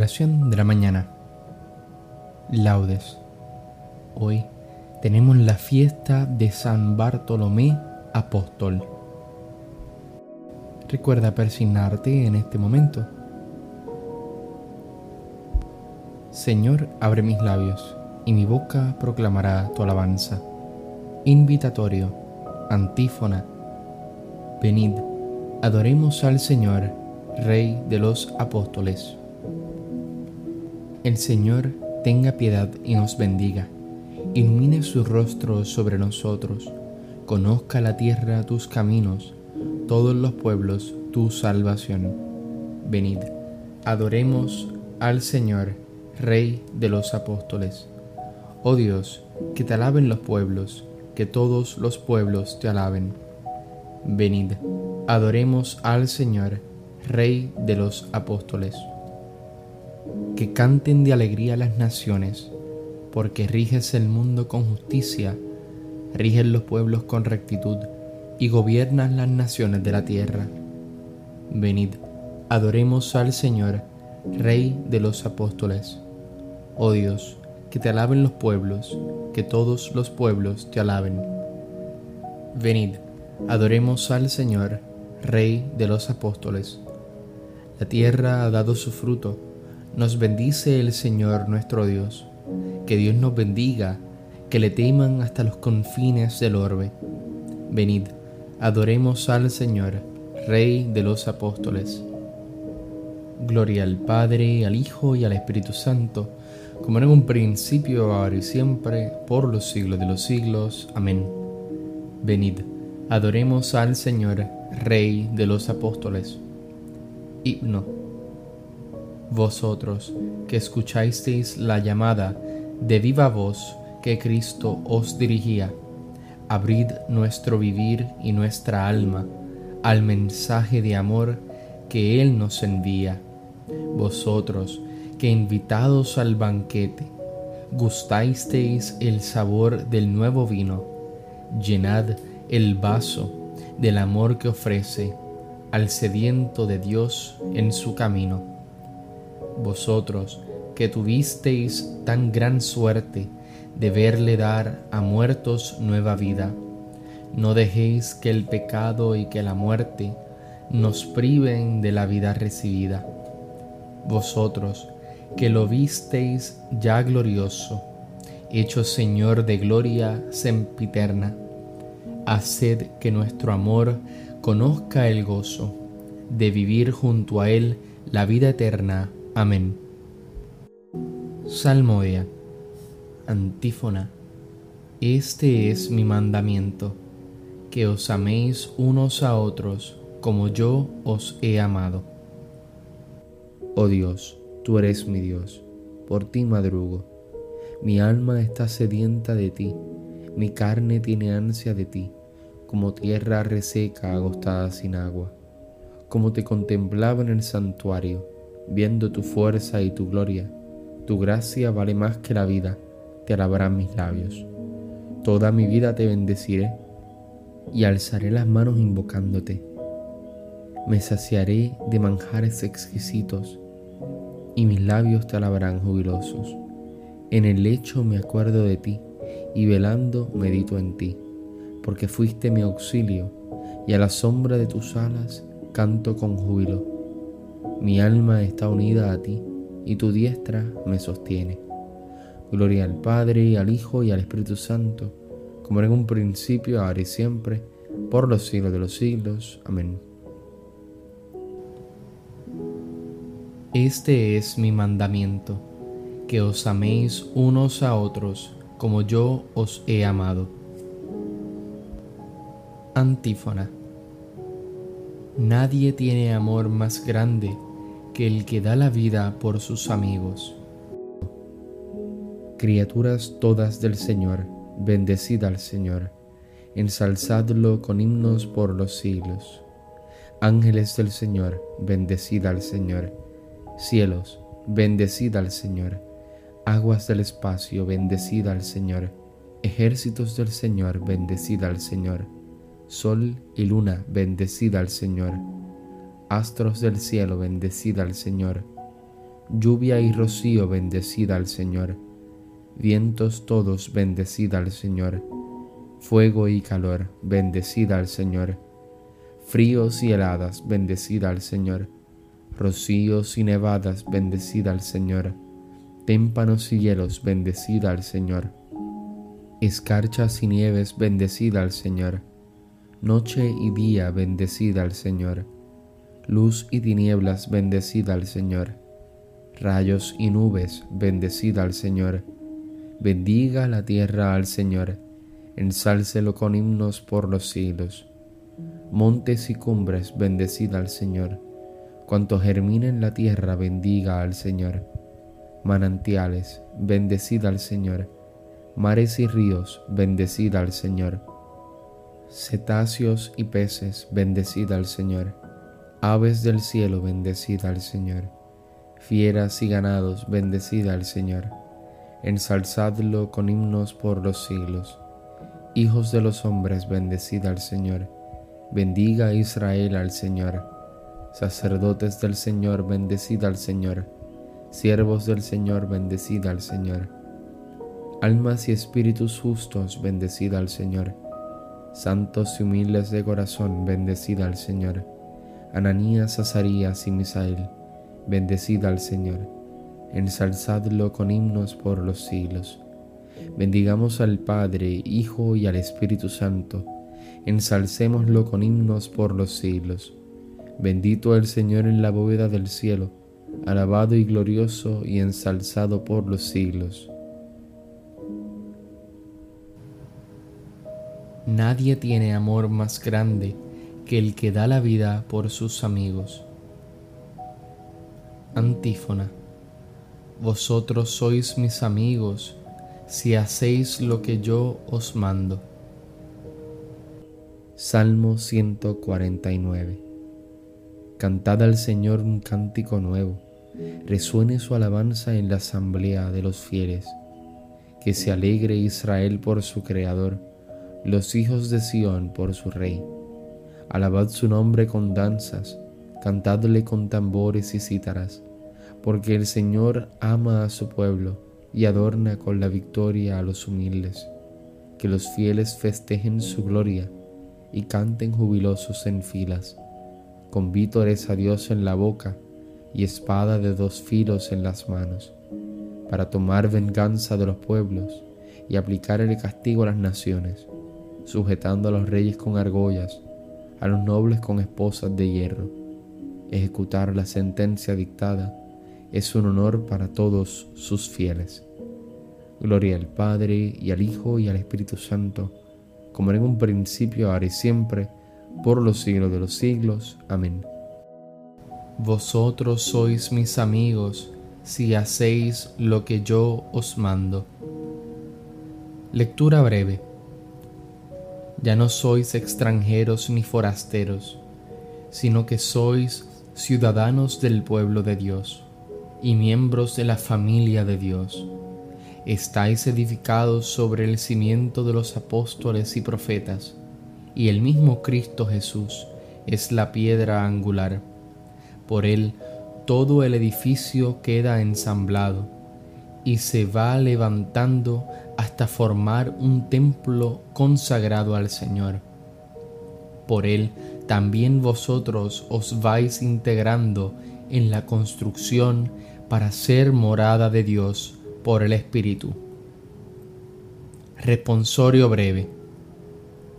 Oración de la mañana. Laudes. Hoy tenemos la fiesta de San Bartolomé Apóstol. Recuerda persignarte en este momento. Señor, abre mis labios, y mi boca proclamará tu alabanza. Invitatorio, antífona. Venid, adoremos al Señor, Rey de los apóstoles. El Señor tenga piedad y nos bendiga, ilumine su rostro sobre nosotros, conozca la tierra tus caminos, todos los pueblos tu salvación. Venid, adoremos al Señor, Rey de los apóstoles. Oh Dios, que te alaben los pueblos, que todos los pueblos te alaben. Venid, adoremos al Señor, Rey de los apóstoles que canten de alegría las naciones, porque riges el mundo con justicia, riges los pueblos con rectitud y gobiernas las naciones de la tierra. Venid, adoremos al Señor, Rey de los apóstoles. Oh Dios, que te alaben los pueblos, que todos los pueblos te alaben. Venid, adoremos al Señor, Rey de los apóstoles. La tierra ha dado su fruto nos bendice el Señor nuestro Dios. Que Dios nos bendiga, que le teman hasta los confines del orbe. Venid, adoremos al Señor, Rey de los apóstoles. Gloria al Padre, al Hijo y al Espíritu Santo, como en un principio, ahora y siempre, por los siglos de los siglos. Amén. Venid, adoremos al Señor, Rey de los apóstoles. Himno vosotros que escuchasteis la llamada de viva voz que Cristo os dirigía, abrid nuestro vivir y nuestra alma al mensaje de amor que Él nos envía. Vosotros que invitados al banquete, gustasteis el sabor del nuevo vino, llenad el vaso del amor que ofrece al sediento de Dios en su camino vosotros que tuvisteis tan gran suerte de verle dar a muertos nueva vida, no dejéis que el pecado y que la muerte nos priven de la vida recibida. Vosotros que lo visteis ya glorioso, hecho Señor de gloria sempiterna, haced que nuestro amor conozca el gozo de vivir junto a Él la vida eterna Amén. Salmodia. Antífona. Este es mi mandamiento, que os améis unos a otros como yo os he amado. Oh Dios, tú eres mi Dios, por ti madrugo. Mi alma está sedienta de ti, mi carne tiene ansia de ti, como tierra reseca agostada sin agua, como te contemplaba en el santuario viendo tu fuerza y tu gloria. Tu gracia vale más que la vida, te alabarán mis labios. Toda mi vida te bendeciré y alzaré las manos invocándote. Me saciaré de manjares exquisitos y mis labios te alabarán jubilosos. En el lecho me acuerdo de ti y velando medito en ti, porque fuiste mi auxilio y a la sombra de tus alas canto con júbilo mi alma está unida a ti y tu diestra me sostiene. Gloria al Padre, al Hijo y al Espíritu Santo, como en un principio, ahora y siempre, por los siglos de los siglos. Amén. Este es mi mandamiento, que os améis unos a otros como yo os he amado. Antífona. Nadie tiene amor más grande que el que da la vida por sus amigos. Criaturas todas del Señor, bendecid al Señor, ensalzadlo con himnos por los siglos. Ángeles del Señor, bendecid al Señor. Cielos, bendecid al Señor. Aguas del espacio, bendecid al Señor. Ejércitos del Señor, bendecid al Señor. Sol y luna, bendecid al Señor. Astros del cielo, bendecid al Señor. lluvia y rocío bendecida al Señor, vientos todos bendecida al Señor, fuego y calor bendecida al Señor, fríos y heladas bendecida al Señor, rocíos y nevadas bendecida al Señor, témpanos y hielos bendecida al Señor, escarchas y nieves bendecida al Señor, noche y día bendecida al Señor, luz y tinieblas bendecida al Señor, rayos y nubes, bendecida al Señor. Bendiga la tierra al Señor, ensálcelo con himnos por los siglos. Montes y cumbres, bendecida al Señor. Cuanto germina en la tierra, bendiga al Señor. Manantiales, bendecida al Señor. Mares y ríos, bendecida al Señor. Cetáceos y peces, bendecida al Señor. Aves del cielo, bendecida al Señor fieras y ganados, bendecida al Señor. Ensalzadlo con himnos por los siglos. Hijos de los hombres, bendecida al Señor. Bendiga Israel al Señor. Sacerdotes del Señor, bendecida al Señor. Siervos del Señor, bendecida al Señor. Almas y espíritus justos, bendecida al Señor. Santos y humildes de corazón, bendecida al Señor. Ananías, Azarías y Misael Bendecid al Señor, ensalzadlo con himnos por los siglos. Bendigamos al Padre, Hijo y al Espíritu Santo, ensalcémoslo con himnos por los siglos. Bendito el Señor en la bóveda del cielo, alabado y glorioso y ensalzado por los siglos. Nadie tiene amor más grande que el que da la vida por sus amigos. Antífona. Vosotros sois mis amigos si hacéis lo que yo os mando. Salmo 149. Cantad al Señor un cántico nuevo, resuene su alabanza en la asamblea de los fieles. Que se alegre Israel por su Creador, los hijos de Sión por su Rey. Alabad su nombre con danzas cantadle con tambores y cítaras, porque el Señor ama a su pueblo y adorna con la victoria a los humildes. Que los fieles festejen su gloria y canten jubilosos en filas, con vítores a Dios en la boca y espada de dos filos en las manos, para tomar venganza de los pueblos y aplicar el castigo a las naciones, sujetando a los reyes con argollas, a los nobles con esposas de hierro ejecutar la sentencia dictada es un honor para todos sus fieles. Gloria al Padre y al Hijo y al Espíritu Santo, como en un principio, ahora y siempre, por los siglos de los siglos. Amén. Vosotros sois mis amigos si hacéis lo que yo os mando. Lectura breve. Ya no sois extranjeros ni forasteros, sino que sois ciudadanos del pueblo de Dios y miembros de la familia de Dios. Estáis edificados sobre el cimiento de los apóstoles y profetas, y el mismo Cristo Jesús es la piedra angular. Por él todo el edificio queda ensamblado y se va levantando hasta formar un templo consagrado al Señor. Por él también vosotros os vais integrando en la construcción para ser morada de Dios por el Espíritu. Responsorio breve.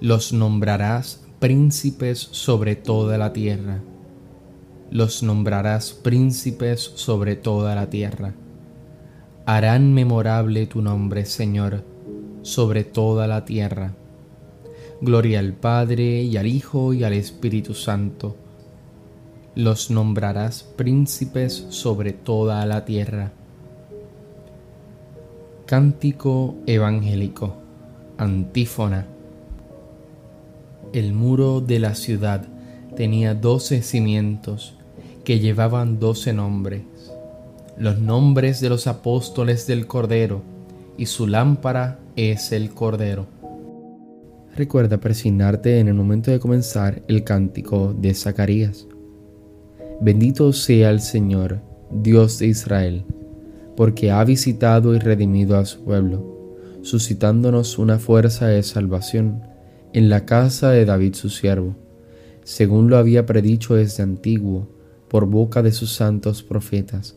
Los nombrarás príncipes sobre toda la tierra. Los nombrarás príncipes sobre toda la tierra. Harán memorable tu nombre, Señor, sobre toda la tierra Gloria al Padre y al Hijo y al Espíritu Santo. Los nombrarás príncipes sobre toda la tierra. Cántico Evangélico. Antífona. El muro de la ciudad tenía doce cimientos que llevaban doce nombres, los nombres de los apóstoles del Cordero, y su lámpara es el Cordero recuerda persignarte en el momento de comenzar el cántico de Zacarías. Bendito sea el Señor, Dios de Israel, porque ha visitado y redimido a su pueblo, suscitándonos una fuerza de salvación en la casa de David su siervo, según lo había predicho desde antiguo por boca de sus santos profetas.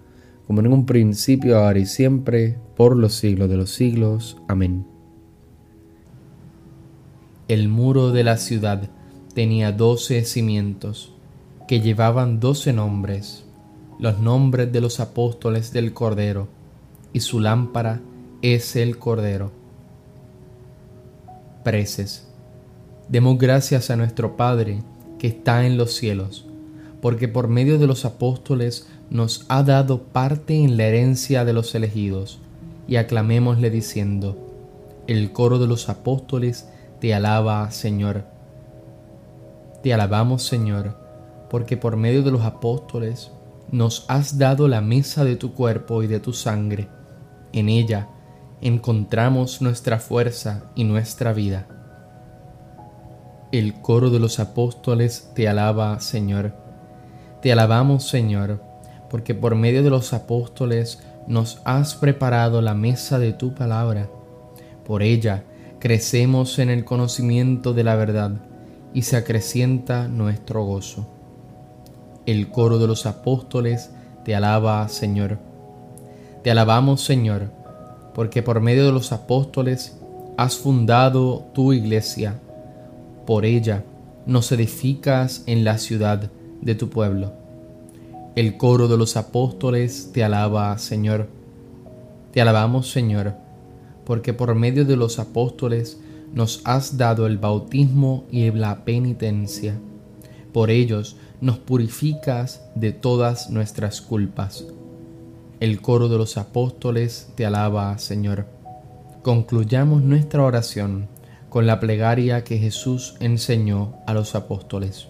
como en un principio, ahora y siempre, por los siglos de los siglos. Amén. El muro de la ciudad tenía doce cimientos que llevaban doce nombres, los nombres de los apóstoles del Cordero, y su lámpara es el Cordero. Preces. Demos gracias a nuestro Padre que está en los cielos, porque por medio de los apóstoles nos ha dado parte en la herencia de los elegidos, y aclamémosle diciendo, el coro de los apóstoles te alaba, Señor. Te alabamos, Señor porque por medio de los apóstoles nos has dado la mesa de tu cuerpo y de tu sangre. En ella encontramos nuestra fuerza y nuestra vida. El coro de los apóstoles te alaba, Señor. Te alabamos, Señor, porque por medio de los apóstoles nos has preparado la mesa de tu palabra. Por ella crecemos en el conocimiento de la verdad y se acrecienta nuestro gozo. El coro de los apóstoles te alaba, Señor. Te alabamos, Señor, porque por medio de los apóstoles has fundado tu iglesia. Por ella nos edificas en la ciudad de tu pueblo. El coro de los apóstoles te alaba, Señor. Te alabamos, Señor, porque por medio de los apóstoles nos has dado el bautismo y la penitencia. Por ellos nos purificas de todas nuestras culpas. El coro de los apóstoles te alaba, Señor. Concluyamos nuestra oración con la plegaria que Jesús enseñó a los apóstoles.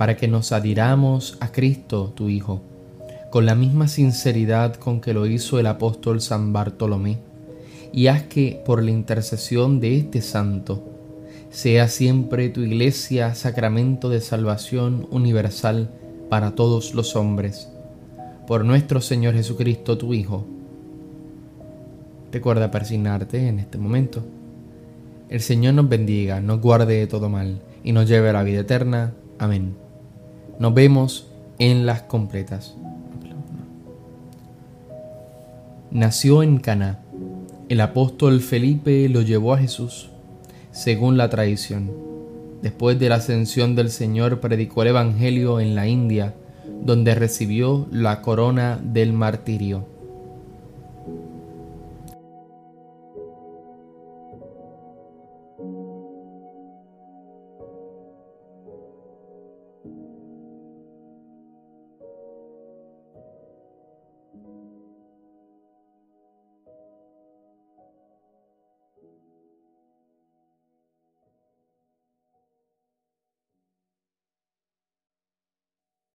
para que nos adhiramos a Cristo, tu Hijo, con la misma sinceridad con que lo hizo el apóstol San Bartolomé, y haz que, por la intercesión de este santo, sea siempre tu iglesia sacramento de salvación universal para todos los hombres. Por nuestro Señor Jesucristo, tu Hijo. Recuerda persignarte en este momento. El Señor nos bendiga, nos guarde de todo mal y nos lleve a la vida eterna. Amén. Nos vemos en las completas. Nació en Cana. El apóstol Felipe lo llevó a Jesús según la tradición. Después de la ascensión del Señor predicó el Evangelio en la India, donde recibió la corona del martirio.